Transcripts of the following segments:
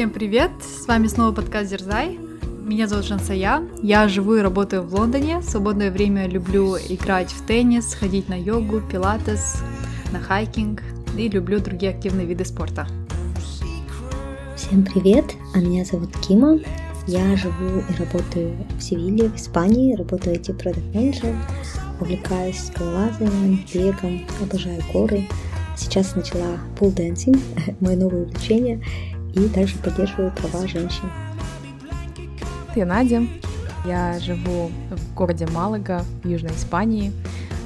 Всем привет! С вами снова подкаст Дерзай. Меня зовут Жансая. Я живу и работаю в Лондоне. В свободное время люблю играть в теннис, ходить на йогу, пилатес, на хайкинг и люблю другие активные виды спорта. Всем привет! А меня зовут Кима. Я живу и работаю в Севиле, в Испании. Работаю IT продукт менеджер увлекаюсь скалолазанием, бегом, обожаю горы. Сейчас начала пул dancing, мое новое увлечение, и также поддерживаю права женщин. Я Надя, я живу в городе Малага в Южной Испании,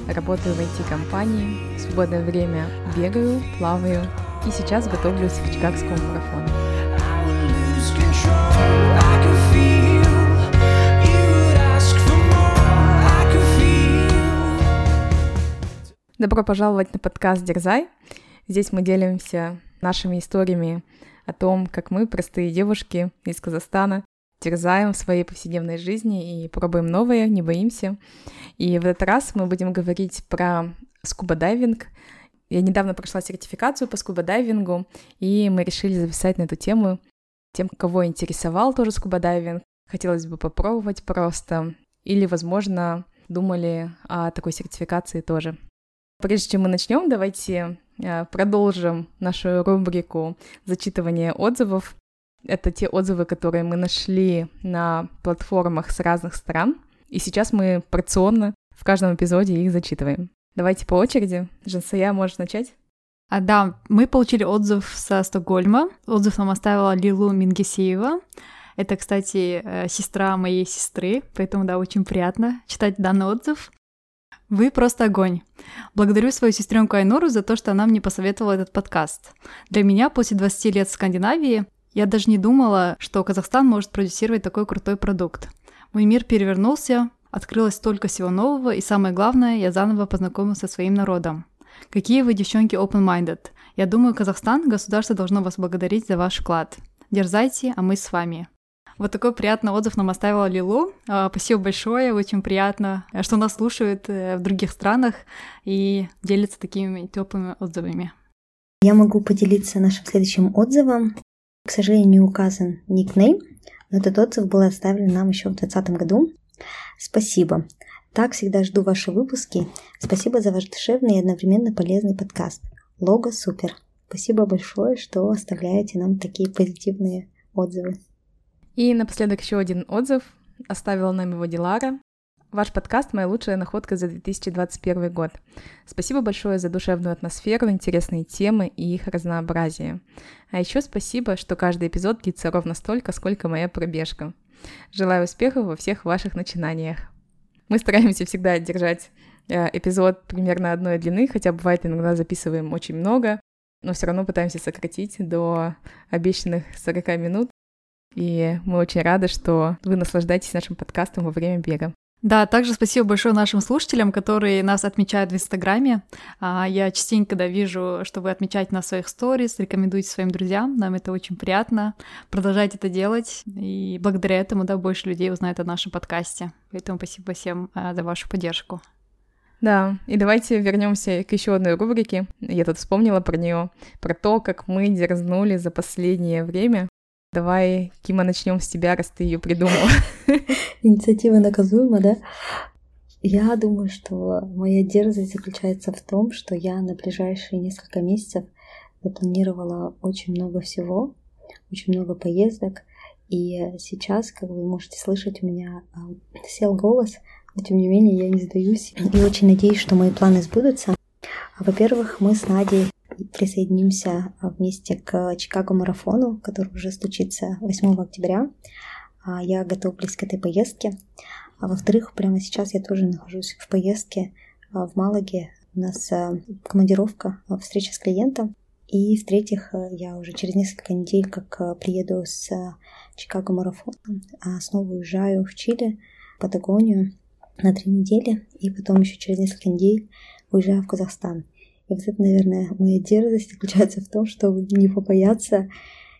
работаю в IT-компании, в свободное время бегаю, плаваю и сейчас готовлюсь к Чикагскому марафону. Добро пожаловать на подкаст «Дерзай». Здесь мы делимся нашими историями о том, как мы, простые девушки из Казахстана, дерзаем в своей повседневной жизни и пробуем новое, не боимся. И в этот раз мы будем говорить про скуба-дайвинг. Я недавно прошла сертификацию по скуба-дайвингу, и мы решили записать на эту тему тем, кого интересовал тоже скуба-дайвинг. Хотелось бы попробовать просто. Или, возможно, думали о такой сертификации тоже. Прежде чем мы начнем, давайте продолжим нашу рубрику зачитывания отзывов. Это те отзывы, которые мы нашли на платформах с разных стран. И сейчас мы порционно в каждом эпизоде их зачитываем. Давайте по очереди. Жансая, можешь начать? А, да, мы получили отзыв со Стокгольма. Отзыв нам оставила Лилу Мингесеева. Это, кстати, э, сестра моей сестры, поэтому, да, очень приятно читать данный отзыв. Вы просто огонь. Благодарю свою сестренку Айнуру за то, что она мне посоветовала этот подкаст. Для меня после 20 лет в Скандинавии я даже не думала, что Казахстан может продюсировать такой крутой продукт. Мой мир перевернулся, открылось столько всего нового, и самое главное, я заново познакомилась со своим народом. Какие вы, девчонки, open-minded. Я думаю, Казахстан, государство должно вас благодарить за ваш вклад. Дерзайте, а мы с вами. Вот такой приятный отзыв нам оставила Лилу. А, спасибо большое, очень приятно, что нас слушают э, в других странах и делятся такими теплыми отзывами. Я могу поделиться нашим следующим отзывом. К сожалению, не указан никнейм, но этот отзыв был оставлен нам еще в 2020 году. Спасибо. Так всегда жду ваши выпуски. Спасибо за ваш душевный и одновременно полезный подкаст. Лого супер. Спасибо большое, что оставляете нам такие позитивные отзывы. И напоследок еще один отзыв. Оставила нам его Дилара. Ваш подкаст — моя лучшая находка за 2021 год. Спасибо большое за душевную атмосферу, интересные темы и их разнообразие. А еще спасибо, что каждый эпизод длится ровно столько, сколько моя пробежка. Желаю успехов во всех ваших начинаниях. Мы стараемся всегда держать э, эпизод примерно одной длины, хотя бывает иногда записываем очень много, но все равно пытаемся сократить до обещанных 40 минут. И мы очень рады, что вы наслаждаетесь нашим подкастом во время бега. Да, также спасибо большое нашим слушателям, которые нас отмечают в Инстаграме. А, я частенько, когда вижу, что вы отмечаете на своих сторис, рекомендуете своим друзьям, нам это очень приятно. Продолжайте это делать, и благодаря этому, да, больше людей узнает о нашем подкасте. Поэтому спасибо всем а, за вашу поддержку. Да, и давайте вернемся к еще одной рубрике. Я тут вспомнила про нее, про то, как мы дерзнули за последнее время Давай, Кима, начнем с тебя, раз ты ее придумала. Инициатива наказуема, да? Я думаю, что моя дерзость заключается в том, что я на ближайшие несколько месяцев запланировала очень много всего, очень много поездок, и сейчас, как вы можете слышать, у меня а, сел голос, но тем не менее я не сдаюсь и очень надеюсь, что мои планы сбудутся. Во-первых, мы с Надей присоединимся вместе к Чикаго марафону, который уже стучится 8 октября. А, я готовлюсь к этой поездке. А во-вторых, прямо сейчас я тоже нахожусь в поездке а, в Малаге. У нас а, командировка, встреча с клиентом. И в-третьих, я уже через несколько недель, как приеду с Чикаго марафоном, снова уезжаю в Чили, в Патагонию на три недели, и потом еще через несколько недель уезжаю в Казахстан. И вот это, наверное, моя дерзость заключается в том, чтобы не побояться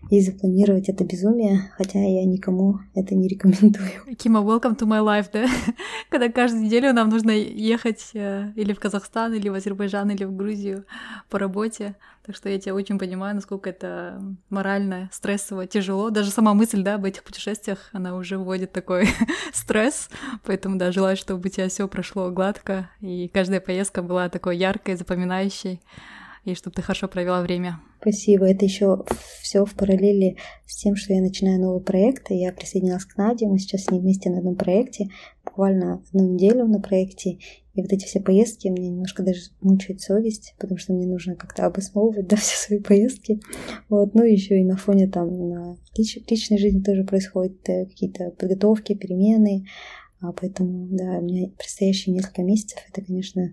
и запланировать это безумие, хотя я никому это не рекомендую. Кима, welcome to my life, да? Когда каждую неделю нам нужно ехать э, или в Казахстан, или в Азербайджан, или в Грузию по работе. Так что я тебя очень понимаю, насколько это морально, стрессово, тяжело. Даже сама мысль, да, об этих путешествиях, она уже вводит такой стресс. Поэтому, да, желаю, чтобы у тебя все прошло гладко, и каждая поездка была такой яркой, запоминающей и чтобы ты хорошо провела время. Спасибо. Это еще все в параллели с тем, что я начинаю новый проект. Я присоединилась к Наде, мы сейчас с ней вместе на одном проекте, буквально одну неделю на проекте. И вот эти все поездки мне немножко даже мучает совесть, потому что мне нужно как-то обосновывать да, все свои поездки. Вот. Ну, еще и на фоне там на лич- личной жизни тоже происходят э, какие-то подготовки, перемены. А поэтому, да, у меня предстоящие несколько месяцев это, конечно,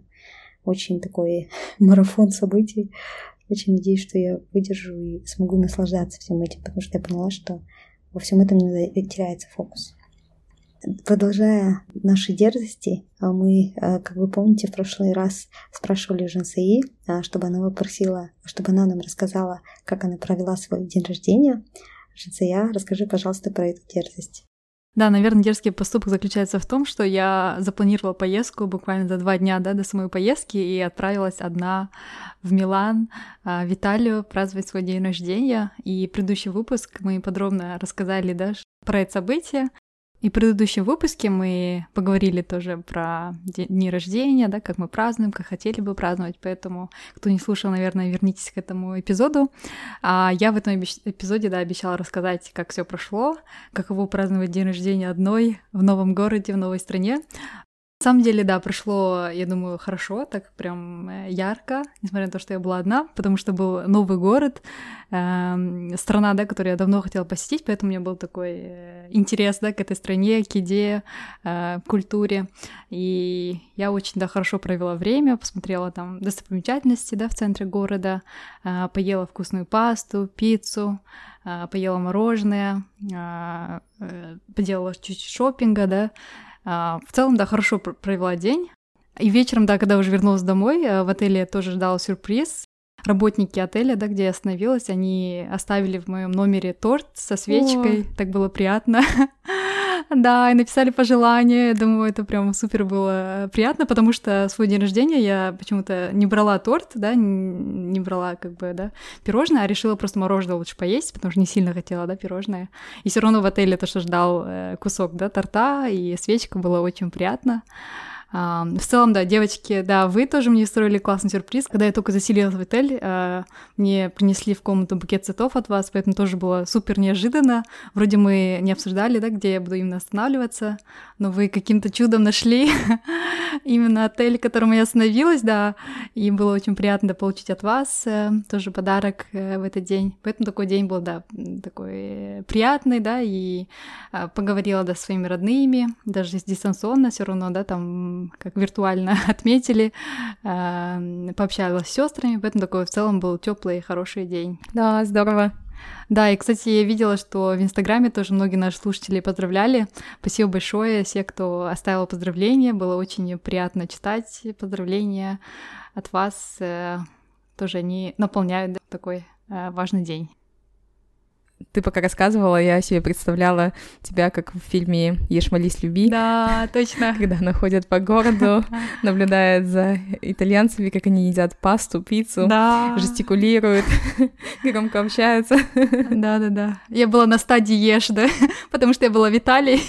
очень такой марафон событий. Очень надеюсь, что я выдержу и смогу наслаждаться всем этим, потому что я поняла, что во всем этом теряется фокус. Продолжая наши дерзости, а мы, а, как вы помните, в прошлый раз спрашивали Жансаи, а, чтобы она попросила, чтобы она нам рассказала, как она провела свой день рождения. Жансая, расскажи, пожалуйста, про эту дерзость. Да, наверное, дерзкий поступок заключается в том, что я запланировала поездку буквально за два дня да, до самой поездки и отправилась одна в Милан, а, в Италию праздновать свой день рождения. И предыдущий выпуск мы подробно рассказали да, про это событие. И в предыдущем выпуске мы поговорили тоже про дни рождения, да, как мы празднуем, как хотели бы праздновать, поэтому, кто не слушал, наверное, вернитесь к этому эпизоду. А я в этом эпизоде, да, обещала рассказать, как все прошло, каково праздновать день рождения одной в новом городе, в новой стране. На самом деле, да, прошло, я думаю, хорошо, так прям э, ярко, несмотря на то, что я была одна, потому что был новый город, э, страна, да, которую я давно хотела посетить, поэтому у меня был такой э, интерес, да, к этой стране, к еде, э, культуре, и я очень, да, хорошо провела время, посмотрела там достопримечательности, да, в центре города, э, поела вкусную пасту, пиццу, поела мороженое, поделала чуть-чуть шопинга, да, в целом, да, хорошо провела день. И вечером, да, когда уже вернулась домой, э, в отеле тоже ждал сюрприз. Работники отеля, да, где я остановилась, они оставили в моем номере торт со свечкой. О. Так было приятно. Да, и написали пожелания. Думаю, это прям супер было приятно, потому что свой день рождения я почему-то не брала торт, да, не брала как бы, да, пирожное, а решила просто мороженое лучше поесть, потому что не сильно хотела, да, пирожное. И все равно в отеле то, что ждал э, кусок, да, торта, и свечка было очень приятно. В целом, да, девочки, да, вы тоже мне устроили классный сюрприз. Когда я только заселилась в отель, а, мне принесли в комнату букет цветов от вас, поэтому тоже было супер неожиданно. Вроде мы не обсуждали, да, где я буду именно останавливаться, но вы каким-то чудом нашли именно отель, в котором я остановилась, да, и было очень приятно получить от вас э, тоже подарок э, в этот день. Поэтому такой день был, да, такой приятный, да, и а, поговорила, да, с своими родными, даже дистанционно все равно, да, там как виртуально отметили, э, пообщалась с сестрами, поэтому такой в целом был теплый хороший день. Да, здорово. Да, и, кстати, я видела, что в Инстаграме тоже многие наши слушатели поздравляли. Спасибо большое все, кто оставил поздравления. Было очень приятно читать поздравления от вас. Э, тоже они наполняют такой э, важный день. Ты пока рассказывала, я себе представляла тебя как в фильме «Ешь, молись, люби». Да, точно. Когда она ходит по городу, наблюдает за итальянцами, как они едят пасту, пиццу, да. жестикулируют, громко общаются. Да-да-да. Я была на стадии «Ешь», да, потому что я была в Италии.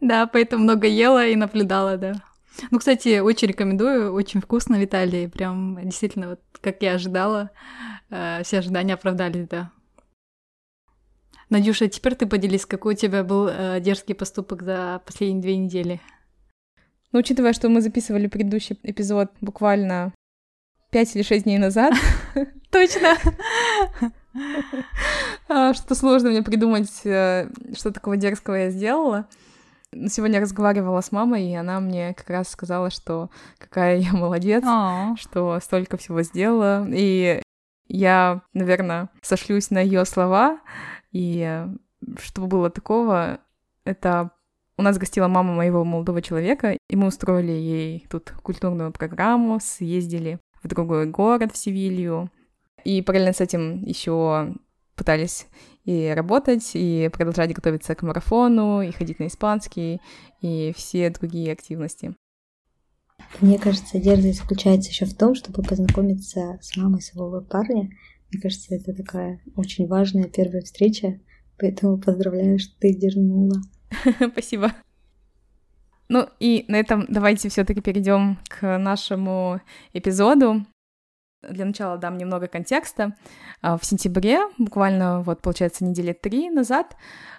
Да, поэтому много ела и наблюдала, да. Ну, кстати, очень рекомендую, очень вкусно в Италии, прям действительно, вот как я ожидала, э, все ожидания оправдались, да. Надюша, теперь ты поделись, какой у тебя был э, дерзкий поступок за последние две недели? Ну, учитывая, что мы записывали предыдущий эпизод буквально пять или шесть дней назад. Точно! А, что сложно мне придумать, э, что такого дерзкого я сделала. Сегодня разговаривала с мамой, и она мне как раз сказала, что какая я молодец, что столько всего сделала. И я, наверное, сошлюсь на ее слова, и что было такого, это у нас гостила мама моего молодого человека, и мы устроили ей тут культурную программу, съездили в другой город, в Севилью. И параллельно с этим еще пытались и работать, и продолжать готовиться к марафону, и ходить на испанский, и все другие активности. Мне кажется, дерзость заключается еще в том, чтобы познакомиться с мамой своего парня. Мне кажется, это такая очень важная первая встреча, поэтому поздравляю, что ты дернула. Спасибо. Ну и на этом давайте все-таки перейдем к нашему эпизоду. Для начала дам немного контекста. А, в сентябре, буквально вот получается недели три назад,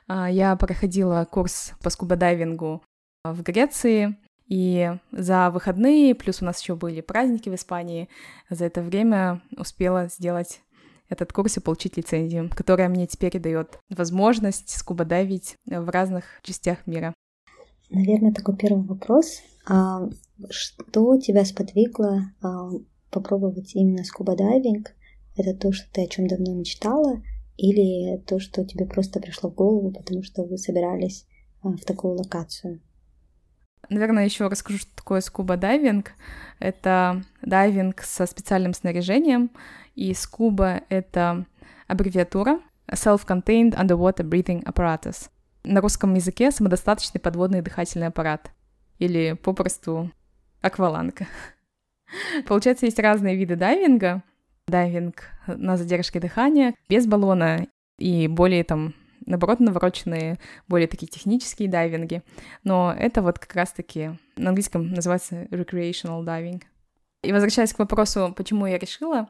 а, я проходила курс по скуба-дайвингу в Греции. И за выходные, плюс у нас еще были праздники в Испании, за это время успела сделать этот курс и получить лицензию, которая мне теперь дает возможность скуба-дайвить в разных частях мира. Наверное, такой первый вопрос. А что тебя сподвигло а, попробовать именно скуба-дайвинг? Это то, что ты о чем давно мечтала, или то, что тебе просто пришло в голову, потому что вы собирались а, в такую локацию? Наверное, еще расскажу, что такое скуба-дайвинг. Это дайвинг со специальным снаряжением, и скуба — это аббревиатура Self-Contained Underwater Breathing Apparatus. На русском языке самодостаточный подводный дыхательный аппарат, или попросту акваланга. Получается, есть разные виды дайвинга. Дайвинг на задержке дыхания, без баллона и более там наоборот, навороченные, более такие технические дайвинги. Но это вот как раз-таки на английском называется recreational diving. И возвращаясь к вопросу, почему я решила,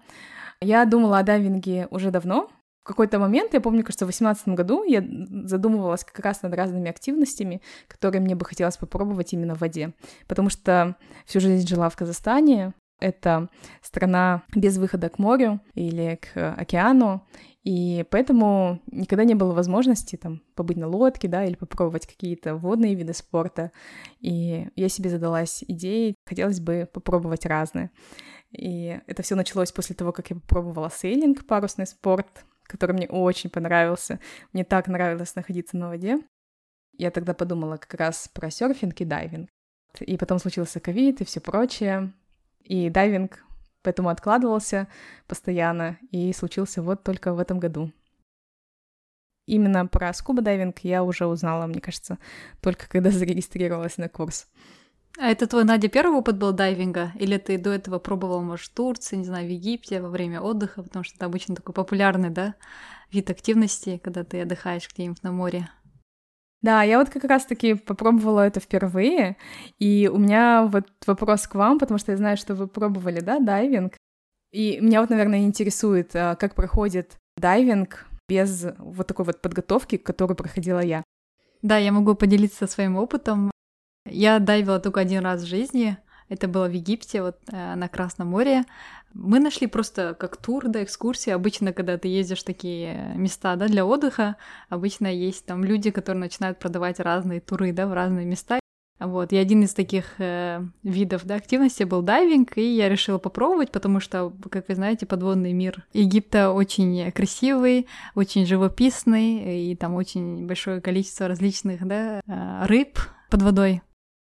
я думала о дайвинге уже давно. В какой-то момент, я помню, кажется, в 2018 году я задумывалась как раз над разными активностями, которые мне бы хотелось попробовать именно в воде. Потому что всю жизнь жила в Казахстане, это страна без выхода к морю или к океану, и поэтому никогда не было возможности там побыть на лодке, да, или попробовать какие-то водные виды спорта. И я себе задалась идеей, хотелось бы попробовать разные. И это все началось после того, как я попробовала сейлинг, парусный спорт, который мне очень понравился. Мне так нравилось находиться на воде. Я тогда подумала как раз про серфинг и дайвинг. И потом случился ковид и все прочее. И дайвинг поэтому откладывался постоянно и случился вот только в этом году. Именно про скуба-дайвинг я уже узнала, мне кажется, только когда зарегистрировалась на курс. А это твой, Надя, первый опыт был дайвинга? Или ты до этого пробовал, может, в Турции, не знаю, в Египте во время отдыха? Потому что это обычно такой популярный, да, вид активности, когда ты отдыхаешь где-нибудь на море. Да, я вот как раз-таки попробовала это впервые, и у меня вот вопрос к вам, потому что я знаю, что вы пробовали, да, дайвинг, и меня вот, наверное, интересует, а, как проходит дайвинг без вот такой вот подготовки, которую проходила я. Да, я могу поделиться своим опытом. Я дайвила только один раз в жизни. Это было в Египте, вот э, на Красном море. Мы нашли просто как тур, да, экскурсии. Обычно, когда ты ездишь в такие места, да, для отдыха, обычно есть там люди, которые начинают продавать разные туры, да, в разные места. Вот, и один из таких э, видов да, активности был дайвинг, и я решила попробовать, потому что, как вы знаете, подводный мир Египта очень красивый, очень живописный, и там очень большое количество различных да, э, рыб под водой.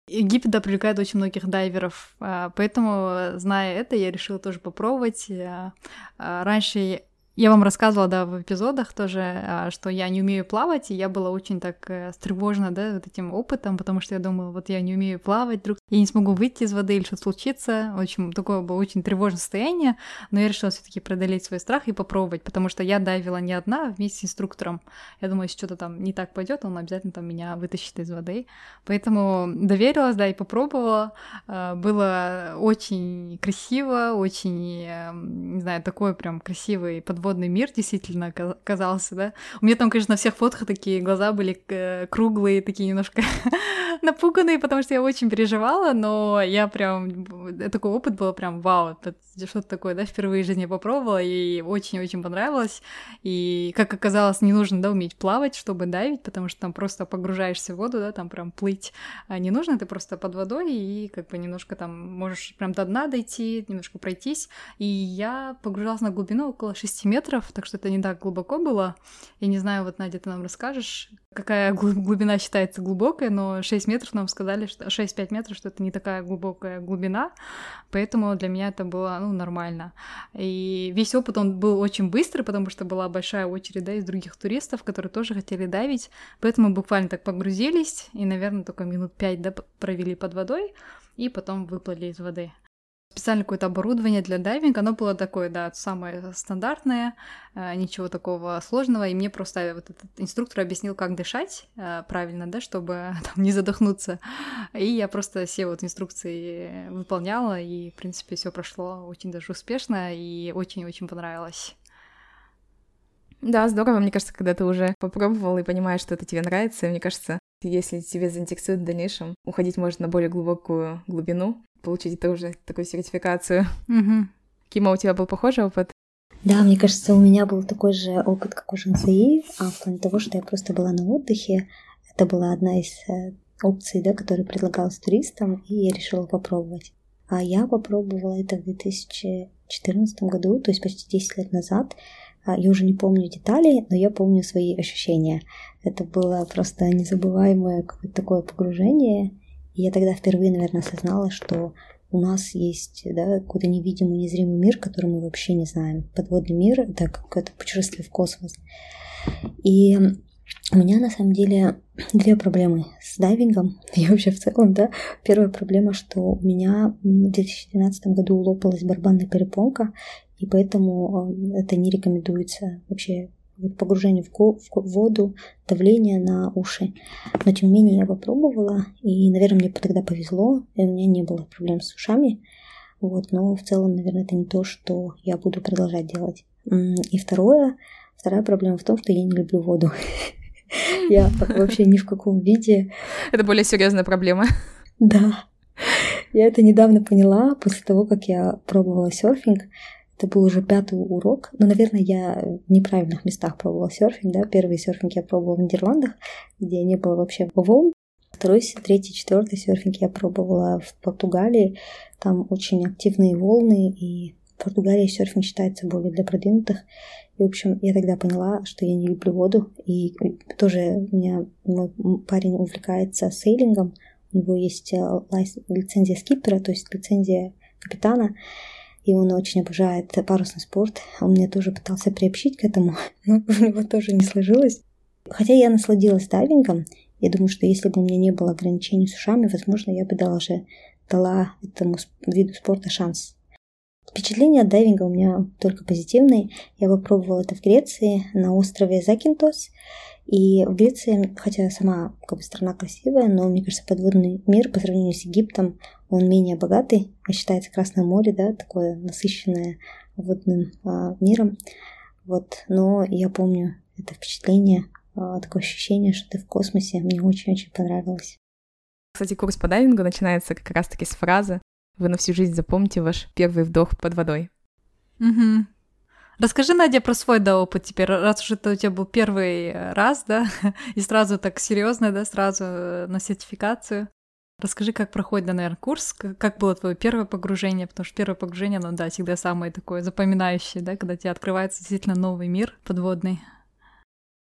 Египет, да, привлекает очень многих дайверов, а, поэтому, зная это, я решила тоже попробовать. А, а, раньше я вам рассказывала, да, в эпизодах тоже, а, что я не умею плавать, и я была очень так э, встревожена, да, вот этим опытом, потому что я думала, вот я не умею плавать, вдруг я не смогу выйти из воды или что-то случится. В общем, такое было очень тревожное состояние, но я решила все таки преодолеть свой страх и попробовать, потому что я дайвила не одна, вместе с инструктором. Я думаю, если что-то там не так пойдет, он обязательно там меня вытащит из воды. Поэтому доверилась, да, и попробовала. А, было очень красиво, очень, эм, не знаю, такой прям красивый подводный подводный мир действительно казался, да. У меня там, конечно, на всех фотках такие глаза были э, круглые, такие немножко напуганные, потому что я очень переживала, но я прям... Такой опыт был прям вау, что-то такое, да, впервые в жизни попробовала, и очень-очень понравилось. И, как оказалось, не нужно, да, уметь плавать, чтобы дайвить, потому что там просто погружаешься в воду, да, там прям плыть а не нужно, ты просто под водой и как бы немножко там можешь прям до дна дойти, немножко пройтись. И я погружалась на глубину около 6 метров, метров, так что это не так глубоко было. Я не знаю, вот, Надя, ты нам расскажешь, какая глубина считается глубокой, но 6 метров нам сказали, что 6-5 метров, что это не такая глубокая глубина, поэтому для меня это было, ну, нормально. И весь опыт, он был очень быстрый, потому что была большая очередь, да, из других туристов, которые тоже хотели давить, поэтому буквально так погрузились, и, наверное, только минут 5, да, провели под водой, и потом выплыли из воды специально какое-то оборудование для дайвинга, оно было такое, да, самое стандартное, э, ничего такого сложного, и мне просто вот этот инструктор объяснил, как дышать э, правильно, да, чтобы там не задохнуться, и я просто все вот инструкции выполняла, и, в принципе, все прошло очень даже успешно, и очень-очень понравилось. Да, здорово, мне кажется, когда ты уже попробовал и понимаешь, что это тебе нравится, мне кажется, если тебе заинтересует в дальнейшем, уходить можно на более глубокую глубину, получить тоже такую сертификацию. Угу. Кима, у тебя был похожий опыт? Да, мне кажется, у меня был такой же опыт, как у Жансаи, а в плане того, что я просто была на отдыхе. Это была одна из э, опций, да, которая предлагалась туристам, и я решила попробовать. А я попробовала это в 2014 году, то есть почти 10 лет назад. А, я уже не помню деталей, но я помню свои ощущения. Это было просто незабываемое какое-то такое погружение. И я тогда впервые, наверное, осознала, что у нас есть да, какой-то невидимый, незримый мир, который мы вообще не знаем. Подводный мир — это какое-то путешествие в космос. И у меня на самом деле две проблемы с дайвингом и вообще в целом, да. Первая проблема, что у меня в 2012 году лопалась барабанная перепонка, и поэтому э, это не рекомендуется вообще погружение в, в воду, давление на уши. Но тем не менее я попробовала, и, наверное, мне тогда повезло, и у меня не было проблем с ушами. Вот, но в целом, наверное, это не то, что я буду продолжать делать. И второе, вторая проблема в том, что я не люблю воду. Я вообще ни в каком виде. Это более серьезная проблема. Да. Я это недавно поняла после того, как я пробовала серфинг. Это был уже пятый урок. Но, наверное, я в неправильных местах пробовала серфинг. Да? Первый серфинг я пробовала в Нидерландах, где не было вообще волн. Второй, третий, четвертый серфинг я пробовала в Португалии. Там очень активные волны, и в Португалии серфинг считается более для продвинутых. И, в общем, я тогда поняла, что я не люблю воду. И тоже у меня мой парень увлекается сейлингом. У него есть э, лицензия скипера, то есть лицензия капитана и он очень обожает парусный спорт. Он меня тоже пытался приобщить к этому, но у него тоже не сложилось. Хотя я насладилась дайвингом, я думаю, что если бы у меня не было ограничений с ушами, возможно, я бы даже дала этому виду спорта шанс. Впечатления от дайвинга у меня только позитивные. Я попробовала это в Греции на острове Закинтос. И в Греции, хотя сама как бы страна красивая, но мне кажется, подводный мир по сравнению с Египтом, он менее богатый, а считается Красное море, да, такое насыщенное водным а, миром. Вот, но я помню это впечатление, а, такое ощущение, что ты в космосе, мне очень-очень понравилось. Кстати, курс по дайвингу начинается как раз-таки с фразы «Вы на всю жизнь запомните ваш первый вдох под водой». Угу. Расскажи, Надя, про свой да, опыт теперь, раз уж это у тебя был первый раз, да, и сразу так серьезно, да, сразу э, на сертификацию. Расскажи, как проходит, наверное, курс, как было твое первое погружение, потому что первое погружение, ну да, всегда самое такое запоминающее, да, когда тебе открывается действительно новый мир подводный.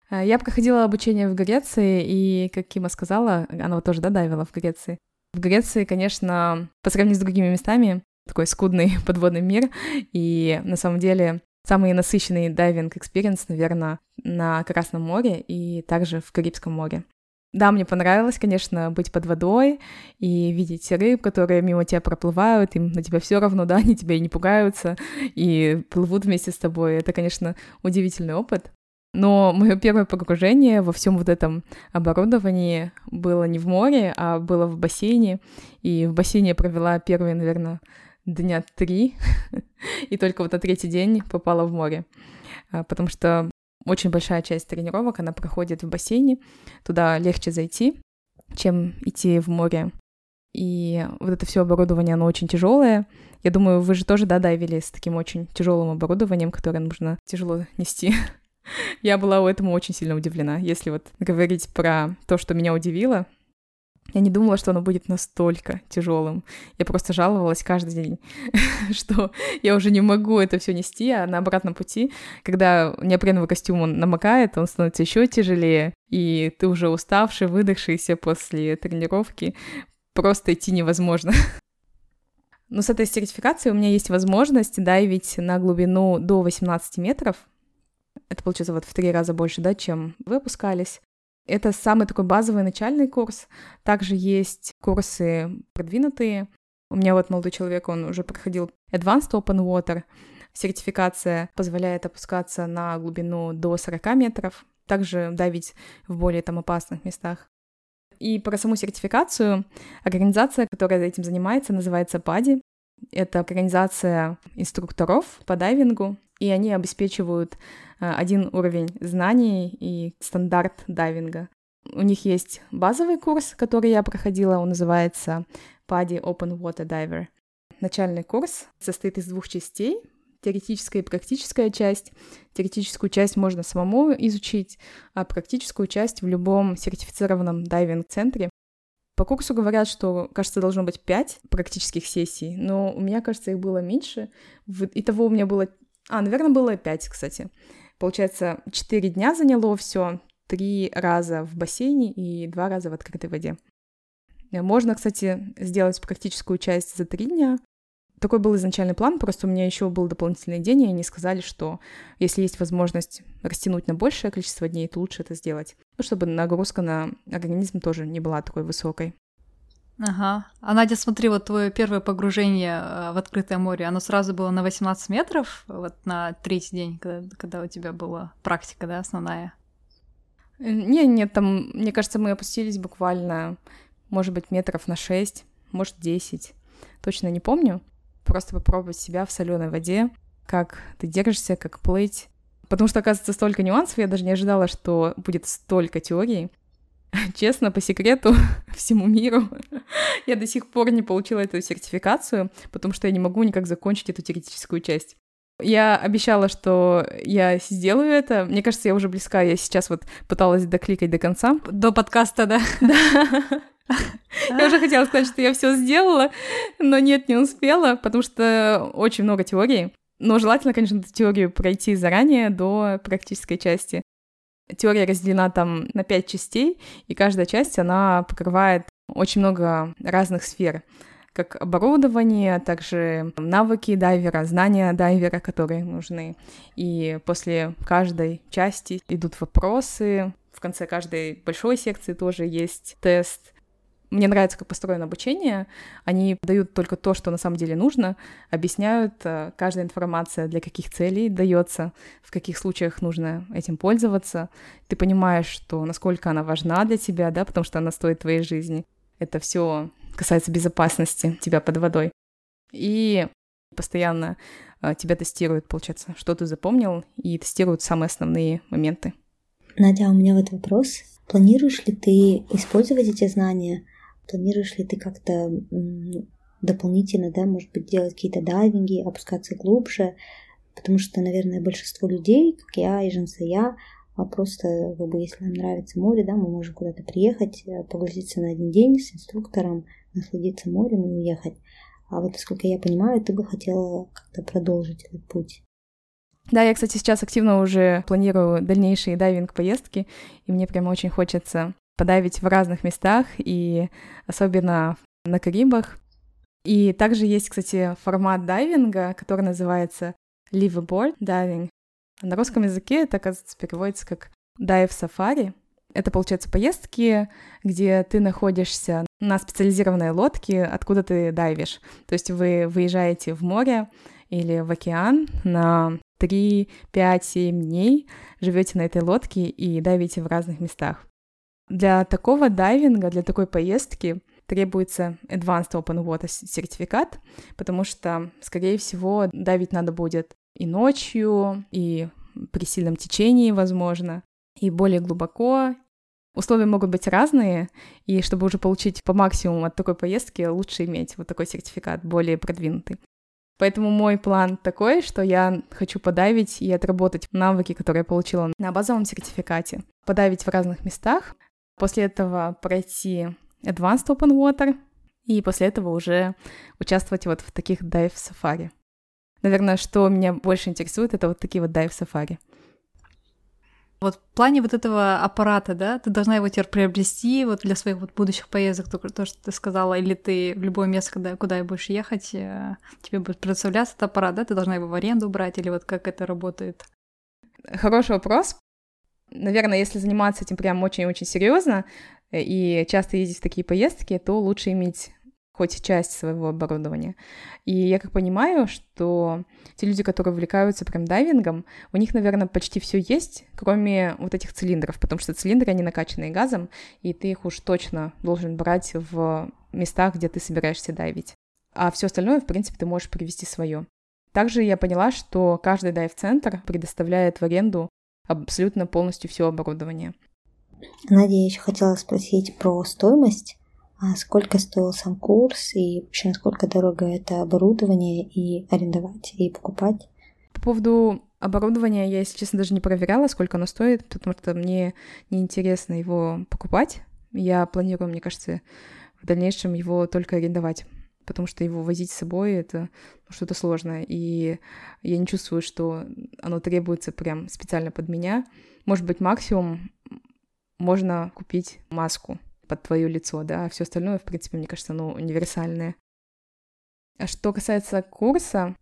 Э, я проходила обучение в Греции, и, как Кима сказала, она вот тоже, да, дайвила в Греции. В Греции, конечно, по сравнению с другими местами, такой скудный подводный мир, и на самом деле Самый насыщенный дайвинг experience, наверное, на Красном море и также в Карибском море. Да, мне понравилось, конечно, быть под водой и видеть рыб, которые мимо тебя проплывают, им на тебя все равно, да, они тебя и не пугаются, и плывут вместе с тобой. Это, конечно, удивительный опыт. Но мое первое погружение во всем вот этом оборудовании было не в море, а было в бассейне. И в бассейне я провела первые, наверное, дня три, и только вот на третий день попала в море, а, потому что очень большая часть тренировок, она проходит в бассейне, туда легче зайти, чем идти в море. И вот это все оборудование, оно очень тяжелое. Я думаю, вы же тоже, да, дайвили с таким очень тяжелым оборудованием, которое нужно тяжело нести. Я была этому очень сильно удивлена. Если вот говорить про то, что меня удивило, Я не думала, что оно будет настолько тяжелым. Я просто жаловалась каждый день, что я уже не могу это все нести, а на обратном пути, когда неопреновый костюм он намокает, он становится еще тяжелее, и ты уже уставший, выдохшийся после тренировки, просто идти невозможно. Но с этой сертификацией у меня есть возможность дайвить на глубину до 18 метров. Это получается вот в три раза больше, да, чем вы опускались. Это самый такой базовый начальный курс. Также есть курсы продвинутые. У меня вот молодой человек, он уже проходил Advanced Open Water. Сертификация позволяет опускаться на глубину до 40 метров, также давить в более там опасных местах. И про саму сертификацию организация, которая этим занимается, называется PADI. Это организация инструкторов по дайвингу, и они обеспечивают один уровень знаний и стандарт дайвинга. У них есть базовый курс, который я проходила, он называется PADI Open Water Diver. Начальный курс состоит из двух частей теоретическая и практическая часть. Теоретическую часть можно самому изучить, а практическую часть в любом сертифицированном дайвинг-центре. По курсу говорят, что, кажется, должно быть 5 практических сессий, но у меня, кажется, их было меньше. Итого у меня было... А, наверное, было 5, кстати. Получается, 4 дня заняло все, 3 раза в бассейне и 2 раза в открытой воде. Можно, кстати, сделать практическую часть за 3 дня, такой был изначальный план, просто у меня еще был дополнительный день, и они сказали, что если есть возможность растянуть на большее количество дней, то лучше это сделать, ну, чтобы нагрузка на организм тоже не была такой высокой. Ага. А Надя, смотри, вот твое первое погружение э, в открытое море, оно сразу было на 18 метров, вот на третий день, когда, когда у тебя была практика, да, основная? Э, не, нет, там, мне кажется, мы опустились буквально, может быть, метров на 6, может, 10. Точно не помню просто попробовать себя в соленой воде, как ты держишься, как плыть. Потому что, оказывается, столько нюансов, я даже не ожидала, что будет столько теорий. Честно, по секрету всему миру, я до сих пор не получила эту сертификацию, потому что я не могу никак закончить эту теоретическую часть. Я обещала, что я сделаю это. Мне кажется, я уже близка. Я сейчас вот пыталась докликать до конца. До подкаста, да? Да. Я уже хотела сказать, что я все сделала, но нет, не успела, потому что очень много теорий. Но желательно, конечно, эту теорию пройти заранее до практической части. Теория разделена там на пять частей, и каждая часть, она покрывает очень много разных сфер как оборудование, также навыки дайвера, знания дайвера, которые нужны. И после каждой части идут вопросы. В конце каждой большой секции тоже есть тест. Мне нравится, как построено обучение. Они дают только то, что на самом деле нужно, объясняют, э, каждая информация для каких целей дается, в каких случаях нужно этим пользоваться. Ты понимаешь, что насколько она важна для тебя, да, потому что она стоит твоей жизни. Это все касается безопасности тебя под водой. И постоянно э, тебя тестируют, получается, что ты запомнил, и тестируют самые основные моменты. Надя, у меня вот вопрос. Планируешь ли ты использовать эти знания Планируешь ли ты как-то дополнительно, да, может быть, делать какие-то дайвинги, опускаться глубже? Потому что, наверное, большинство людей, как я и я, а просто, как бы, если нам нравится море, да, мы можем куда-то приехать, э, погрузиться на один день с инструктором, насладиться морем и уехать. А вот, насколько я понимаю, ты бы хотела как-то продолжить этот путь. Да, я, кстати, сейчас активно уже планирую дальнейшие дайвинг-поездки, и мне прямо очень хочется подавить в разных местах, и особенно на Карибах. И также есть, кстати, формат дайвинга, который называется liveaboard diving. На русском языке это, оказывается, переводится как дайв сафари. Это, получается, поездки, где ты находишься на специализированной лодке, откуда ты дайвишь. То есть вы выезжаете в море или в океан на 3, 5, 7 дней, живете на этой лодке и дайвите в разных местах. Для такого дайвинга, для такой поездки требуется Advanced Open Water сертификат, потому что, скорее всего, давить надо будет и ночью, и при сильном течении, возможно, и более глубоко. Условия могут быть разные, и чтобы уже получить по максимуму от такой поездки, лучше иметь вот такой сертификат, более продвинутый. Поэтому мой план такой, что я хочу подавить и отработать навыки, которые я получила на базовом сертификате. Подавить в разных местах, После этого пройти Advanced Open Water, и после этого уже участвовать вот в таких дайв-сафари. Наверное, что меня больше интересует, это вот такие вот дайв-сафари. Вот в плане вот этого аппарата, да, ты должна его теперь приобрести вот для своих вот будущих поездок, то, то что ты сказала, или ты в любое место, куда, куда я будешь ехать, э, тебе будет предоставляться этот аппарат, да, ты должна его в аренду брать, или вот как это работает? Хороший вопрос. Наверное, если заниматься этим прям очень-очень серьезно э, и часто ездить в такие поездки, то лучше иметь хоть часть своего оборудования. И я как понимаю, что те люди, которые увлекаются прям дайвингом, у них, наверное, почти все есть, кроме вот этих цилиндров, потому что цилиндры, они накачанные газом, и ты их уж точно должен брать в местах, где ты собираешься дайвить. А все остальное, в принципе, ты можешь привести свое. Также я поняла, что каждый дайв-центр предоставляет в аренду абсолютно полностью все оборудование. Надя, я еще хотела спросить про стоимость а сколько стоил сам курс и вообще насколько дорого это оборудование и арендовать, и покупать. По поводу оборудования я, если честно, даже не проверяла, сколько оно стоит, потому что мне неинтересно его покупать. Я планирую, мне кажется, в дальнейшем его только арендовать потому что его возить с собой это ну, что-то сложное, и я не чувствую, что оно требуется прям специально под меня. Может быть, максимум можно купить маску, под твое лицо, да, а все остальное, в принципе, мне кажется, ну, универсальное. А что касается курса,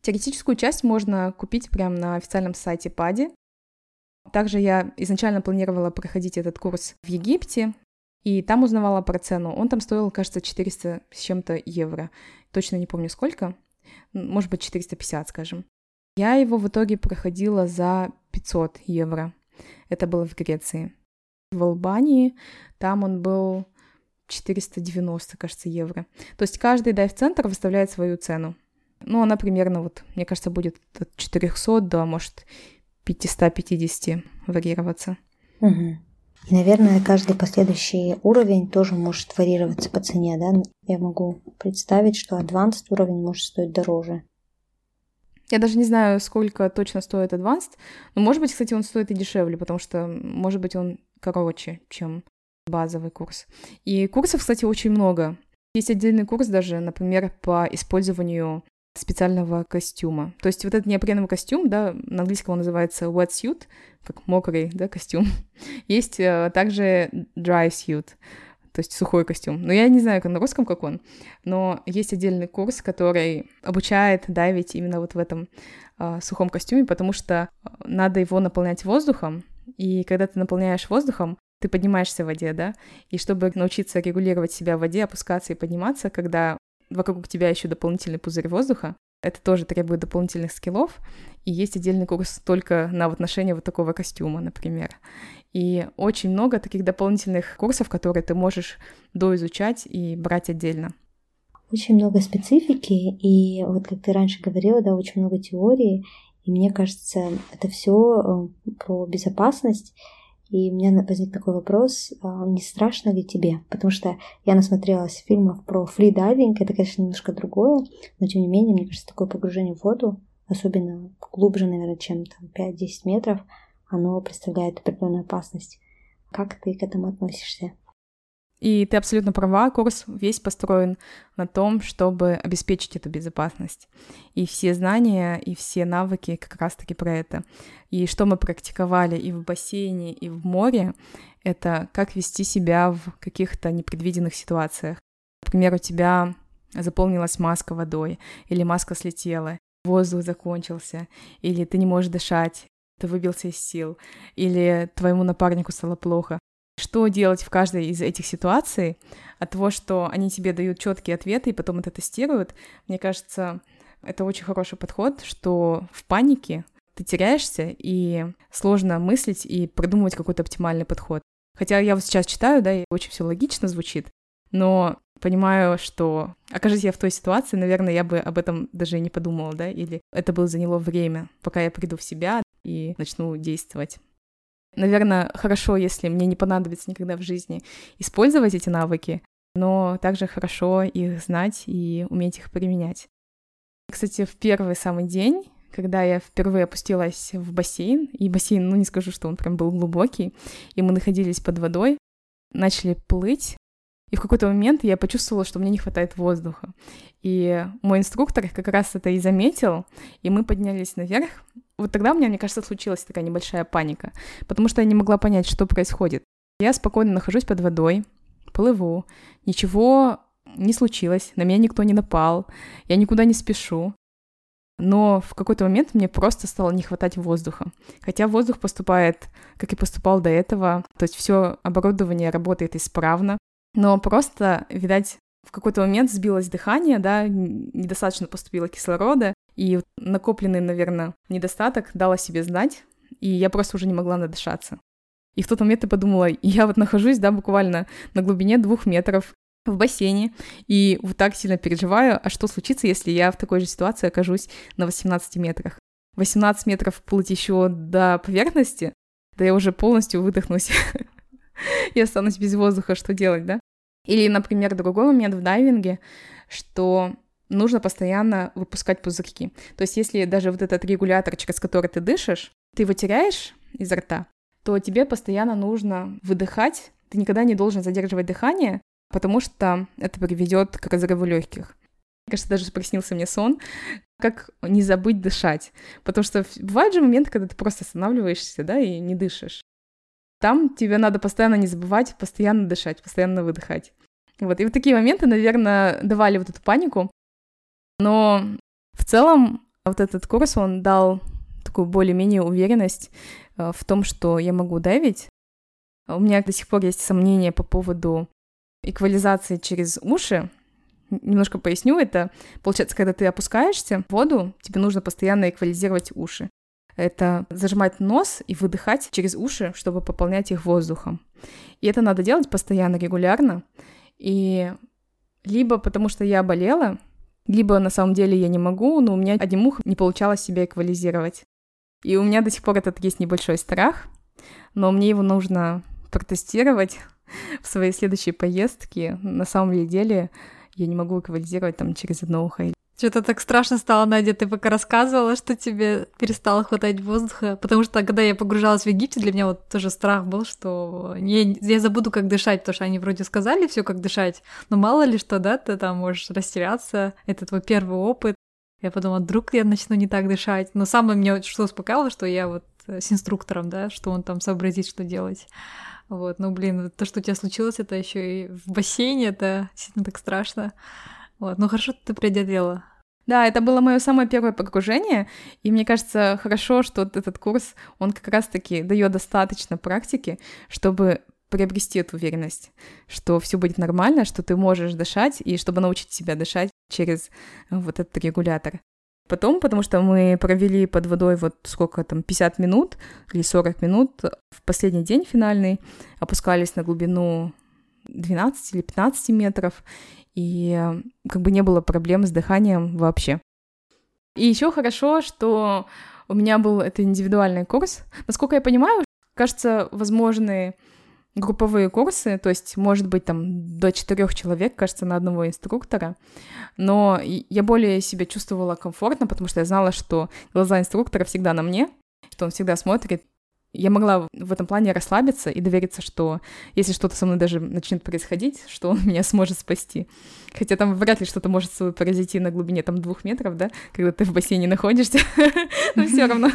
теоретическую часть можно купить прямо на официальном сайте ПАДи. Также я изначально планировала проходить этот курс в Египте, и там узнавала про цену. Он там стоил, кажется, 400 с чем-то евро. Точно не помню сколько. Может быть, 450, скажем. Я его в итоге проходила за 500 евро. Это было в Греции в Албании, там он был 490, кажется, евро. То есть каждый дайв-центр выставляет свою цену. Ну, она примерно, вот, мне кажется, будет от 400 до, может, 550 варьироваться. Угу. Наверное, каждый последующий уровень тоже может варьироваться по цене, да? Я могу представить, что advanced уровень может стоить дороже. Я даже не знаю, сколько точно стоит Advanced, но, может быть, кстати, он стоит и дешевле, потому что, может быть, он короче, чем базовый курс. И курсов, кстати, очень много. Есть отдельный курс даже, например, по использованию специального костюма. То есть вот этот неопреновый костюм, да, на английском он называется wetsuit, как мокрый, да, костюм. Есть э, также dry suit, то есть сухой костюм. Но я не знаю, как на русском как он, но есть отдельный курс, который обучает дайвить именно вот в этом э, сухом костюме, потому что надо его наполнять воздухом, и когда ты наполняешь воздухом, ты поднимаешься в воде, да, и чтобы научиться регулировать себя в воде, опускаться и подниматься, когда вокруг тебя еще дополнительный пузырь воздуха, это тоже требует дополнительных скиллов, и есть отдельный курс только на вот ношение вот такого костюма, например. И очень много таких дополнительных курсов, которые ты можешь доизучать и брать отдельно. Очень много специфики, и вот как ты раньше говорила, да, очень много теории, и мне кажется, это все э, про безопасность. И у меня возник такой вопрос, а не страшно ли тебе? Потому что я насмотрелась фильмов про фридайвинг, это, конечно, немножко другое, но тем не менее, мне кажется, такое погружение в воду, особенно глубже, наверное, чем там 5-10 метров, оно представляет определенную опасность. Как ты к этому относишься? И ты абсолютно права, курс весь построен на том, чтобы обеспечить эту безопасность. И все знания, и все навыки как раз-таки про это. И что мы практиковали и в бассейне, и в море, это как вести себя в каких-то непредвиденных ситуациях. Например, у тебя заполнилась маска водой, или маска слетела, воздух закончился, или ты не можешь дышать, ты выбился из сил, или твоему напарнику стало плохо что делать в каждой из этих ситуаций, от того, что они тебе дают четкие ответы и потом это тестируют, мне кажется, это очень хороший подход, что в панике ты теряешься, и сложно мыслить и придумывать какой-то оптимальный подход. Хотя я вот сейчас читаю, да, и очень все логично звучит, но понимаю, что окажись я в той ситуации, наверное, я бы об этом даже не подумала, да, или это бы заняло время, пока я приду в себя и начну действовать. Наверное, хорошо, если мне не понадобится никогда в жизни использовать эти навыки, но также хорошо их знать и уметь их применять. Кстати, в первый самый день, когда я впервые опустилась в бассейн, и бассейн, ну не скажу, что он прям был глубокий, и мы находились под водой, начали плыть, И в какой-то момент я почувствовала, что мне не хватает воздуха. И мой инструктор как раз это и заметил, и мы поднялись наверх. Вот тогда у меня, мне кажется, случилась такая небольшая паника, потому что я не могла понять, что происходит. Я спокойно нахожусь под водой, плыву, ничего не случилось, на меня никто не напал, я никуда не спешу. Но в какой-то момент мне просто стало не хватать воздуха. Хотя воздух поступает, как и поступал до этого, то есть все оборудование работает исправно, но просто, видать, в какой-то момент сбилось дыхание, да, недостаточно поступило кислорода, и накопленный, наверное, недостаток дал себе знать, и я просто уже не могла надышаться. И в тот момент я подумала, я вот нахожусь, да, буквально на глубине двух метров в бассейне, и вот так сильно переживаю, а что случится, если я в такой же ситуации окажусь на 18 метрах? 18 метров плыть еще до поверхности, да я уже полностью выдохнусь и останусь без воздуха, что делать, да? Или, например, другой момент в дайвинге, что нужно постоянно выпускать пузырьки. То есть если даже вот этот регулятор, через который ты дышишь, ты его теряешь из рта, то тебе постоянно нужно выдыхать, ты никогда не должен задерживать дыхание, потому что это приведет к разрыву легких. Мне кажется, даже приснился мне сон, как не забыть дышать. Потому что бывают же моменты, когда ты просто останавливаешься, да, и не дышишь. Там тебе надо постоянно не забывать, постоянно дышать, постоянно выдыхать. Вот, и вот такие моменты, наверное, давали вот эту панику. Но в целом вот этот курс, он дал такую более-менее уверенность э, в том, что я могу дайвить. У меня до сих пор есть сомнения по поводу эквализации через уши. Немножко поясню это. Получается, когда ты опускаешься в воду, тебе нужно постоянно эквализировать уши это зажимать нос и выдыхать через уши, чтобы пополнять их воздухом. И это надо делать постоянно, регулярно. И либо потому что я болела, либо на самом деле я не могу, но у меня одним ухом не получалось себя эквализировать. И у меня до сих пор этот есть небольшой страх, но мне его нужно протестировать в своей следующей поездке. На самом деле я не могу эквализировать там через одно ухо что-то так страшно стало, Надя, ты пока рассказывала, что тебе перестало хватать воздуха, потому что когда я погружалась в Египте, для меня вот тоже страх был, что я, я забуду, как дышать, потому что они вроде сказали все, как дышать, но мало ли что, да, ты там можешь растеряться, это твой первый опыт. Я подумала, вдруг я начну не так дышать. Но самое меня что успокаивало, что я вот с инструктором, да, что он там сообразит, что делать. Вот, ну блин, то, что у тебя случилось, это еще и в бассейне, это действительно так страшно. Вот, ну хорошо ты преодолела. Да, это было мое самое первое погружение, и мне кажется, хорошо, что этот курс, он как раз-таки дает достаточно практики, чтобы приобрести эту уверенность, что все будет нормально, что ты можешь дышать, и чтобы научить себя дышать через вот этот регулятор. Потом, потому что мы провели под водой вот сколько там, 50 минут или 40 минут, в последний день финальный опускались на глубину 12 или 15 метров, и как бы не было проблем с дыханием вообще. И еще хорошо, что у меня был это индивидуальный курс. Насколько я понимаю, кажется, возможны групповые курсы, то есть, может быть, там до четырех человек, кажется, на одного инструктора. Но я более себя чувствовала комфортно, потому что я знала, что глаза инструктора всегда на мне, что он всегда смотрит, я могла в этом плане расслабиться и довериться, что если что-то со мной даже начнет происходить, что он меня сможет спасти. Хотя там вряд ли что-то может произойти на глубине там двух метров, да, когда ты в бассейне находишься, но все равно.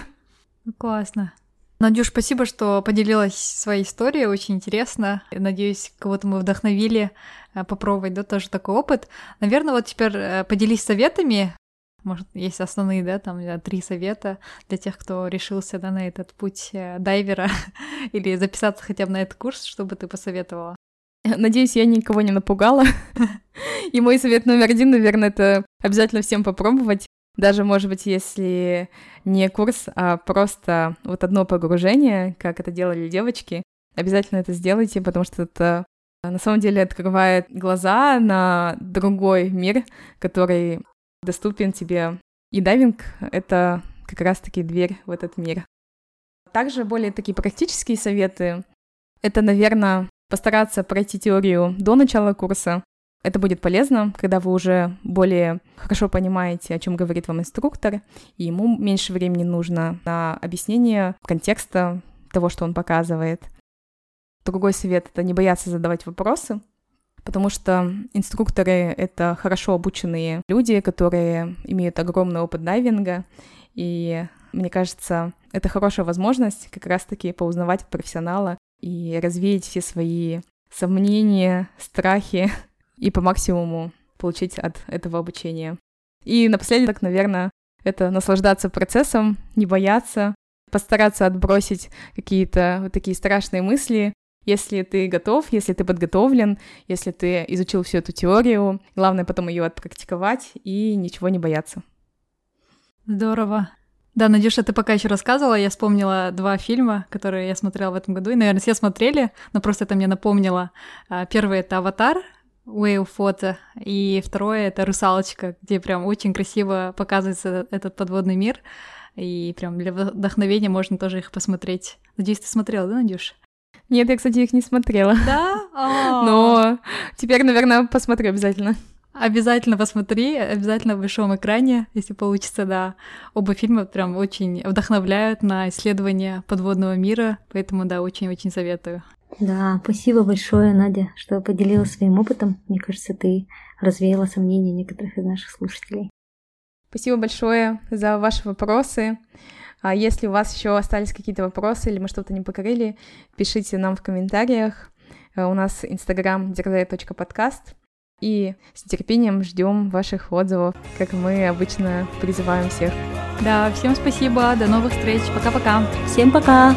Классно. Надюш, спасибо, что поделилась своей историей, очень интересно. Надеюсь, кого-то мы вдохновили э, попробовать, да, тоже такой опыт. Наверное, вот теперь э, поделись советами, может, есть основные, да, там три совета для тех, кто решился, да, на этот путь э, дайвера или записаться хотя бы на этот курс, чтобы ты посоветовала? Надеюсь, я никого не напугала. И мой совет номер один, наверное, это обязательно всем попробовать. Даже, может быть, если не курс, а просто вот одно погружение, как это делали девочки, обязательно это сделайте, потому что это на самом деле открывает глаза на другой мир, который доступен тебе. И дайвинг — это как раз-таки дверь в этот мир. Также более такие практические советы — это, наверное, постараться пройти теорию до начала курса. Это будет полезно, когда вы уже более хорошо понимаете, о чем говорит вам инструктор, и ему меньше времени нужно на объяснение контекста того, что он показывает. Другой совет — это не бояться задавать вопросы, потому что инструкторы — это хорошо обученные люди, которые имеют огромный опыт дайвинга, и мне кажется, это хорошая возможность как раз-таки поузнавать профессионала и развеять все свои сомнения, страхи и по максимуму получить от этого обучения. И напоследок, наверное, это наслаждаться процессом, не бояться, постараться отбросить какие-то вот такие страшные мысли, если ты готов, если ты подготовлен, если ты изучил всю эту теорию, главное потом ее отпрактиковать и ничего не бояться. Здорово. Да, Надюша, ты пока еще рассказывала, я вспомнила два фильма, которые я смотрела в этом году, и, наверное, все смотрели, но просто это мне напомнило. А, первый — это «Аватар», Whale Photo, и второе — это «Русалочка», где прям очень красиво показывается этот подводный мир, и прям для вдохновения можно тоже их посмотреть. Надеюсь, ты смотрела, да, Надюша? Нет, я, кстати, их не смотрела. Да? Но теперь, наверное, посмотрю обязательно. Обязательно посмотри, обязательно в большом экране, если получится, да. Оба фильма прям очень вдохновляют на исследование подводного мира, поэтому, да, очень-очень советую. Да, спасибо большое, Надя, что поделилась своим опытом. Мне кажется, ты развеяла сомнения некоторых из наших слушателей. Спасибо большое за ваши вопросы. А если у вас еще остались какие-то вопросы или мы что-то не покорили, пишите нам в комментариях. Э, у нас инстаграм дерзай.подкаст. И с нетерпением ждем ваших отзывов, как мы обычно призываем всех. Да, всем спасибо, до новых встреч, пока-пока. Всем пока!